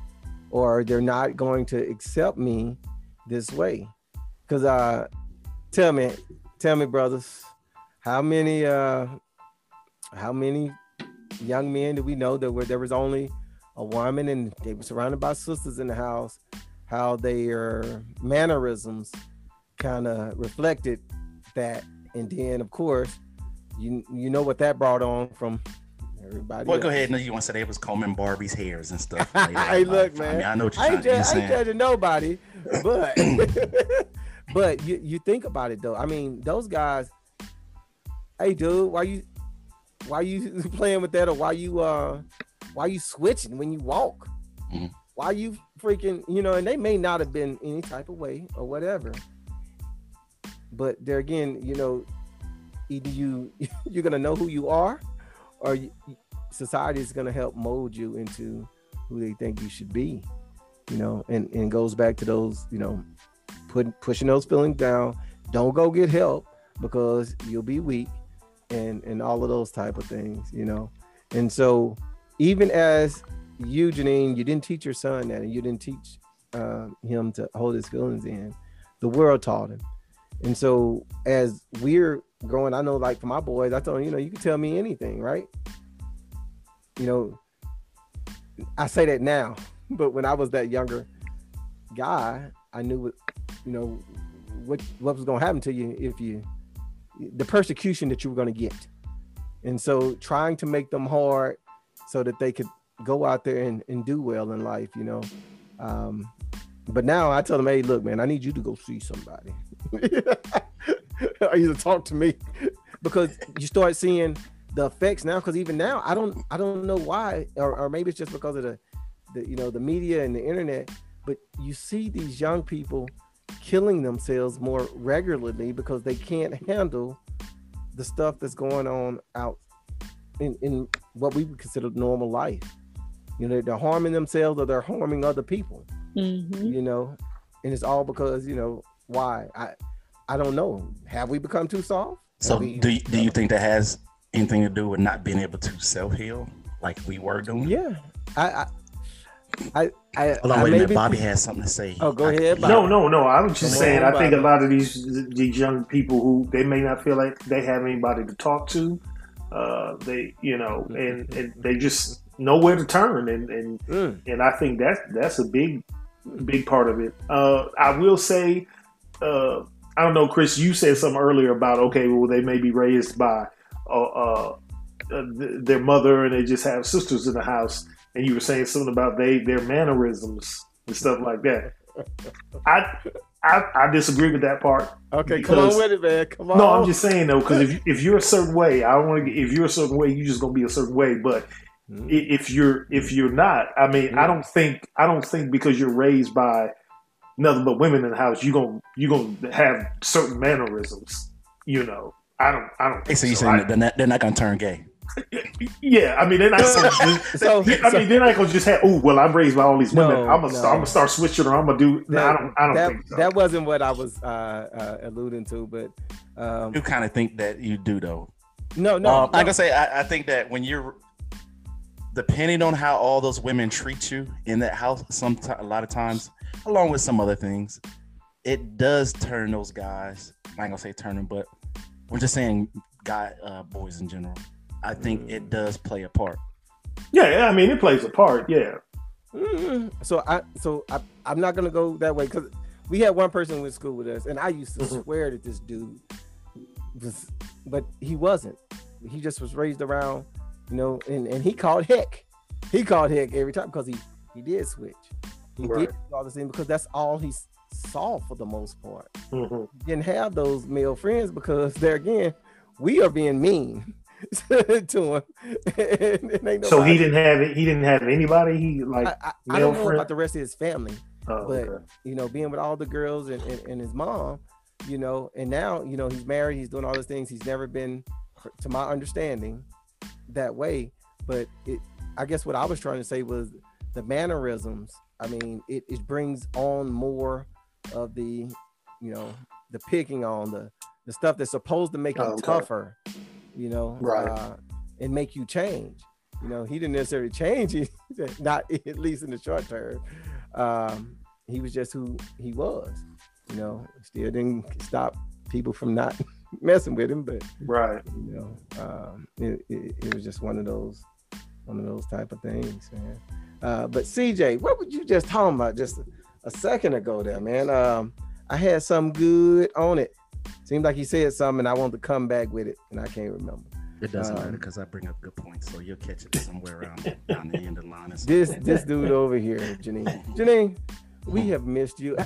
or they're not going to accept me this way. Cause uh tell me, tell me, brothers, how many uh how many young men do we know that where there was only a woman and they were surrounded by sisters in the house, how their mannerisms kind of reflected that. And then, of course, you you know what that brought on from everybody. Well, else. go ahead. No, you want to say they was combing Barbie's hairs and stuff. hey, look, man. I, mean, I know what you're I ain't, just, I ain't judging nobody, but but you you think about it though. I mean, those guys. Hey, dude, why you why you playing with that, or why you uh why you switching when you walk? Mm-hmm. Why you freaking, you know, and they may not have been any type of way or whatever. But there again, you know, either you you're gonna know who you are, or you, society is gonna help mold you into who they think you should be. You know, and and goes back to those, you know, putting pushing those feelings down. Don't go get help because you'll be weak, and and all of those type of things. You know, and so even as you, Janine, you didn't teach your son that, and you didn't teach uh, him to hold his feelings in. The world taught him, and so as we're growing, I know, like for my boys, I told them, you know, you can tell me anything, right? You know, I say that now, but when I was that younger guy, I knew what, you know, what what was going to happen to you if you, the persecution that you were going to get, and so trying to make them hard so that they could go out there and, and do well in life, you know. Um, but now I tell them, hey, look, man, I need you to go see somebody. or either talk to me because you start seeing the effects now. Because even now, I don't, I don't know why, or, or maybe it's just because of the, the, you know, the media and the internet. But you see these young people killing themselves more regularly because they can't handle the stuff that's going on out in, in what we would consider normal life. You know, they're harming themselves or they're harming other people. Mm-hmm. You know, and it's all because you know why. I I don't know. Have we become too soft? So we, do you, do you think that has anything to do with not being able to self heal like we were doing? Yeah, I. I I, I, Hold on, I wait a minute. Bobby has something to say. Oh, go ahead. Bobby. No, no, no. I was just Come saying. On, I think a lot of these these young people who they may not feel like they have anybody to talk to, uh, they, you know, and, and they just know where to turn, and and mm. and I think that's that's a big big part of it. Uh, I will say, uh, I don't know, Chris, you said something earlier about okay, well, they may be raised by uh, uh uh, their mother and they just have sisters in the house, and you were saying something about they their mannerisms and stuff like that. I I, I disagree with that part. Okay, because, come on with it, man. Come on. No, I'm just saying though, because if if you're a certain way, I don't want to. If you're a certain way, you're just gonna be a certain way. But mm-hmm. if you're if you're not, I mean, mm-hmm. I don't think I don't think because you're raised by nothing but women in the house, you gonna you gonna have certain mannerisms. You know, I don't I don't. Hey, so you saying I, they're not, they're not gonna turn gay? Yeah, I mean, they're not. so, I so, mean, they're not gonna just have. Oh, well, I'm raised by all these women. No, I'm gonna, no. start, I'm gonna start switching, or I'm gonna do. That, no, I don't. I don't that, think so. That wasn't what I was uh, uh, alluding to, but um, you kind of think that you do, though. No, no. Um, no. I can say I, I think that when you're depending on how all those women treat you in that house, some a lot of times, along with some other things, it does turn those guys. I ain't gonna say turn them, but we're just saying guy uh, boys in general. I think it does play a part. Yeah, I mean it plays a part. Yeah. Mm-hmm. So I so I, I'm not gonna go that way because we had one person who went to school with us, and I used to mm-hmm. swear that this dude was, but he wasn't. He just was raised around, you know, and, and he called heck. He called heck every time because he he did switch. He right. did all the same because that's all he saw for the most part. Mm-hmm. He didn't have those male friends because there again, we are being mean. to him. and, and so he didn't have it. He didn't have anybody. He like I, I, I don't know friend? about the rest of his family, oh, but okay. you know, being with all the girls and, and, and, his mom, you know, and now you know he's married. He's doing all those things. He's never been, to my understanding, that way. But it, I guess what I was trying to say was the mannerisms. I mean, it, it brings on more of the, you know, the picking on the the stuff that's supposed to make him oh, okay. tougher you know, right. Uh, and make you change. You know, he didn't necessarily change, he, not at least in the short term. Um, he was just who he was. You know, still didn't stop people from not messing with him, but right. You know, um, it, it, it, was just one of those, one of those type of things, man. Uh, but CJ, what were you just talking about just a, a second ago, there, man? Um, I had some good on it. Seemed like he said something, I wanted to come back with it, and I can't remember. It doesn't um, matter because I bring up good points, so you'll catch it somewhere around down the end of the line. This this dude over here, Janine. Janine, we have missed you.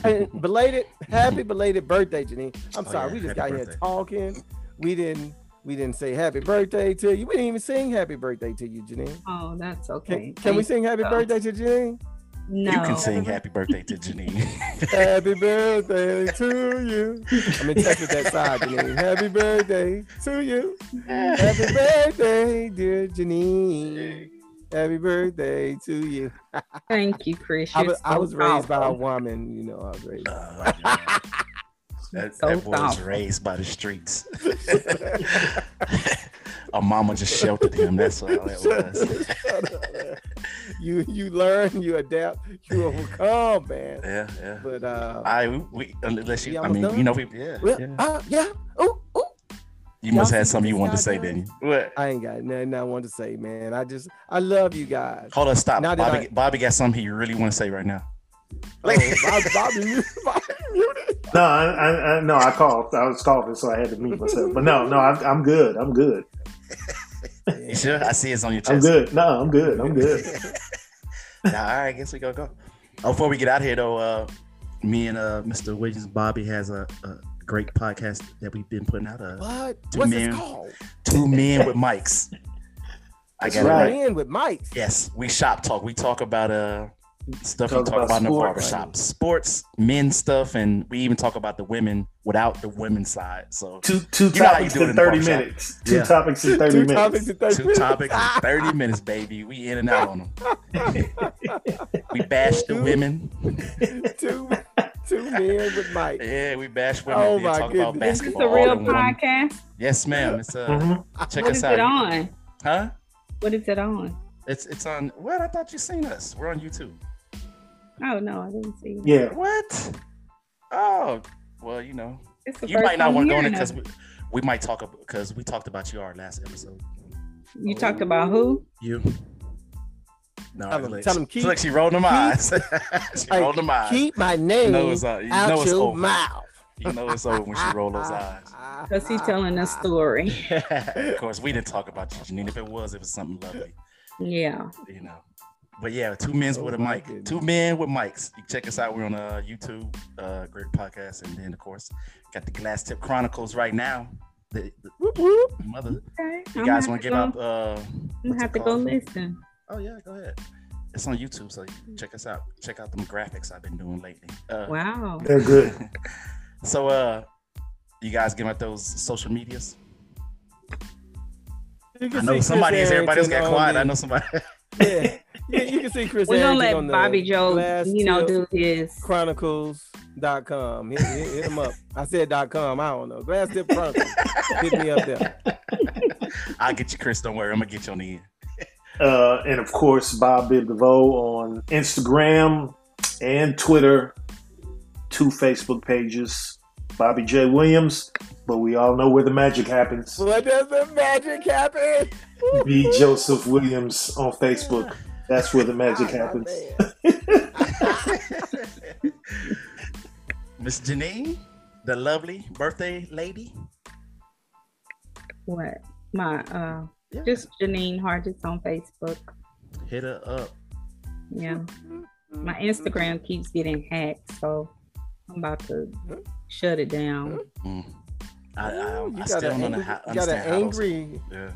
belated, happy belated birthday, Janine. I'm oh, sorry, yeah. we just happy got birthday. here talking. We didn't we didn't say happy birthday to you. We didn't even sing happy birthday to you, Janine. Oh, that's okay. Can, can we sing happy birthday to Janine? No. You can sing happy birthday to Janine. happy birthday to you. I'm in touch with that side, Janine. Happy birthday to you. Happy birthday, dear Janine. Happy birthday to you. Thank you, Chris. I was, so I was raised by a woman, you know. I was raised. Uh, that, so that boy was raised by the streets. Our mama just sheltered him. That's all that was. You you learn, you adapt, you overcome, man. Yeah, yeah. But uh, I we unless you, I mean, done? you know, we yeah, well, yeah. Uh, yeah. Oh, oh. You must have something you want to say, didn't you? What? I ain't got nothing I want to say, man. I just I love you guys. Hold on, stop. Bobby, I, Bobby got something he really want to say right now. Like, oh, Bobby, Bobby. No, I, I, I, no, I called. I was coughing, so I had to mute myself. But no, no, I, I'm good. I'm good. you sure? I see it's on your chest. I'm good. No, I'm good. I'm good. nah, all right, I guess we go go. Oh, before we get out here though, uh, me and uh, Mr. Williams Bobby has a, a, great podcast that we've been putting out. Uh, what? Two What's men, called? Two men with mics. I got right. it right. with mics. Yes, we shop talk. We talk about uh stuff talk you talk about, about in the barbershop, right? sports, men stuff, and we even talk about the women without the women's side. So two two topics in thirty minutes. Two yeah. topics in thirty two minutes. Topics in 30 two minutes. topics in thirty minutes, baby. We in and out on them. we bash the women. two two men with Mike. Yeah, we bash women. Oh my talk goodness. about basketball. Is this a real podcast? Women. Yes, ma'am. It's uh, mm-hmm. check what us is out. It on? Huh? What is it on? It's it's on. What I thought you seen us. We're on YouTube. Oh no, I didn't see. That. Yeah. What? Oh, well, you know, you might not want to go in it because we, we, might talk because we talked about you our last episode. You oh. talked about who? You. No, tell him, tell him keep. Like she rolled them eyes. she rolled them eyes. Keep my name you know uh, out know your mouth. you know it's over when she roll those eyes. Because he's telling a story. of course, we didn't talk about you, Janine. If it was, it was something lovely. Yeah. You know. But yeah, two men Oh with a mic. goodness. Two men with mics. You can check us out. We're on uh, YouTube, uh, great podcast, and then of course got the Glass Tip Chronicles right now. The, the Whoop, whoop. mother, Okay. you I'm guys want to give go- out? Uh, I'm gonna it have to go listen. Oh yeah, go ahead. It's on YouTube, so you check us out. Check out the graphics I've been doing lately. Uh, Wow. They're good. so, uh, you guys give out those social medias. I know see somebody Chris is. Everybody else got quiet. on I know somebody. Yeah, yeah, you can see Chris We're gonna Harrington let on Bobby Joe, you know, do his. Chronicles.com. Hit, hit, hit him up. I said dot com. I don't know. Glass Tip Chronicles. hit me up there. I'll get you, Chris. Don't worry. I'm gonna get you on the end. Uh, and of course, Bob Bibb DeVoe on Instagram and Twitter, two Facebook pages. Bobby J. Williams, but we all know where the magic happens. What does the magic happen? B. Joseph Williams on Facebook. That's where the magic Ah, happens. Miss Janine, the lovely birthday lady. What? My uh, Yeah. just Janine Hargis on Facebook. Hit her up. Yeah. My Instagram keeps getting hacked, so I'm about to shut it down. Mm. I, I, I still got don't an angry, how. you got an understand how those- angry. Yeah.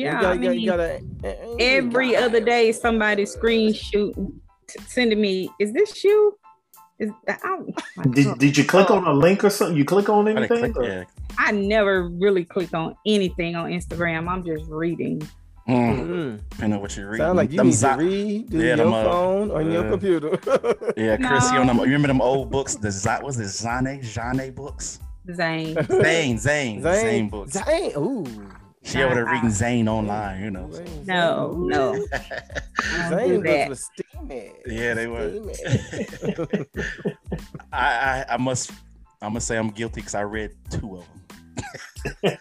Yeah, you got, I you got, mean, got a, an angry every other day somebody screen shooting, sending me, is this you? Is that, oh, Did, God. did you click on a link or something? You click on I anything? click- yeah. I never really click on anything on Instagram. I'm just reading. Mm. Mm. Depending what you read. Sound like you Them need zi- to read through Yeah, your them, uh, phone on your uh, computer. Yeah, Chris, you No. on them, you remember them old books? The Zane, was it Zane? Zane books? Zane. Zane, Zane, Zane, books. Zane. Ooh. She over there reading Zane online, you know. Zane, No, Zane. no. I don't Zane was steamy. Yeah, they were. I, I, I must, I must say I'm guilty because I read two of them.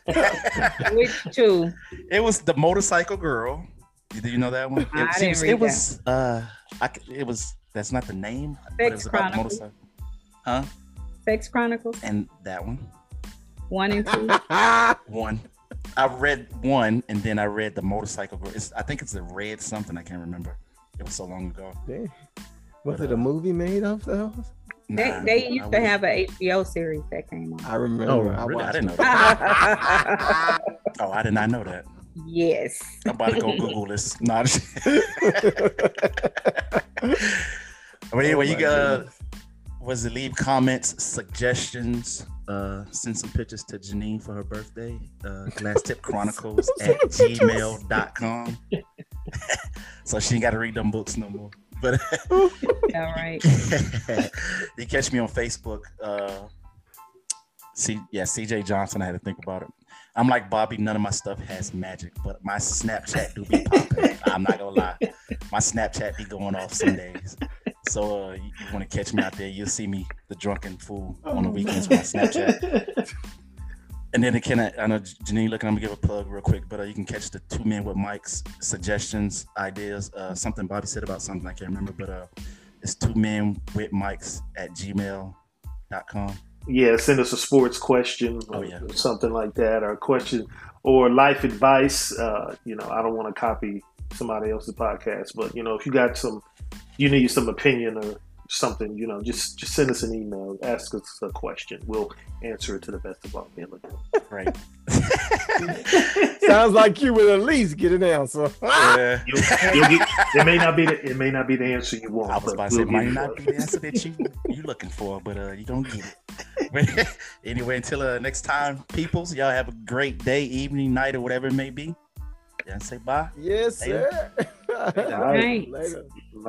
Which two? It was the motorcycle girl. Do you know that one? I It, she didn't was, read it was uh, I, c- it was. That's not the name, but it was about the motorcycle. Huh? Sex Chronicles And that one, one and two. one. I read one, and then I read the motorcycle girl. It's, I think it's the red something. I can't remember. It was so long ago. Damn. Was it a uh, movie made of those? They, Nah, they I used to wouldn't- have an HBO series that came on. I remember. Oh, I Really? I didn't know that. Oh, I did not know that. yes. I'm about to go Google this. Not. but anyway, Oh you got goodness. was it leave comments, suggestions, uh, send some pictures to Janine for her birthday. Uh, Glass Tip Chronicles at gmail.com. so she ain't got to read them books no more. But All right. you catch me on Facebook. Uh, see, yeah, CJ Johnson. I had to think about it. I'm like Bobby. None of my stuff has magic, but my Snapchat do be popping. I'm not gonna lie. My Snapchat be going off some days. So uh, you, you want to catch me out there? You'll see me, the drunken fool, on the weekends with my Snapchat. And then again, I, I know Janine looking. I'm gonna give a plug real quick, but uh, you can catch the two men with mics, suggestions, ideas. Uh, something Bobby said about something I can't remember, but uh, it's two men with mics at gmail.com. yeah, send us a sports question or Oh, yeah. something like that, or a question or life advice. Uh, you know, I don't want to copy somebody else's podcast, but you know, if you got some, you need some opinion or something, you know, just just send us an email, ask us a question. We'll answer it to the best of our ability. Right. Sounds like you would at least get an answer. yeah. You'll, you'll get, it may not be the it may not be the answer you want. I was about to say, we'll it might not be the answer that you you looking for, but uh, you gonna get it. But anyway, until uh, next time, peoples, y'all have a great day, evening, night, or whatever it may be. Yeah, say bye. yes, sir. All right. Later. Bye.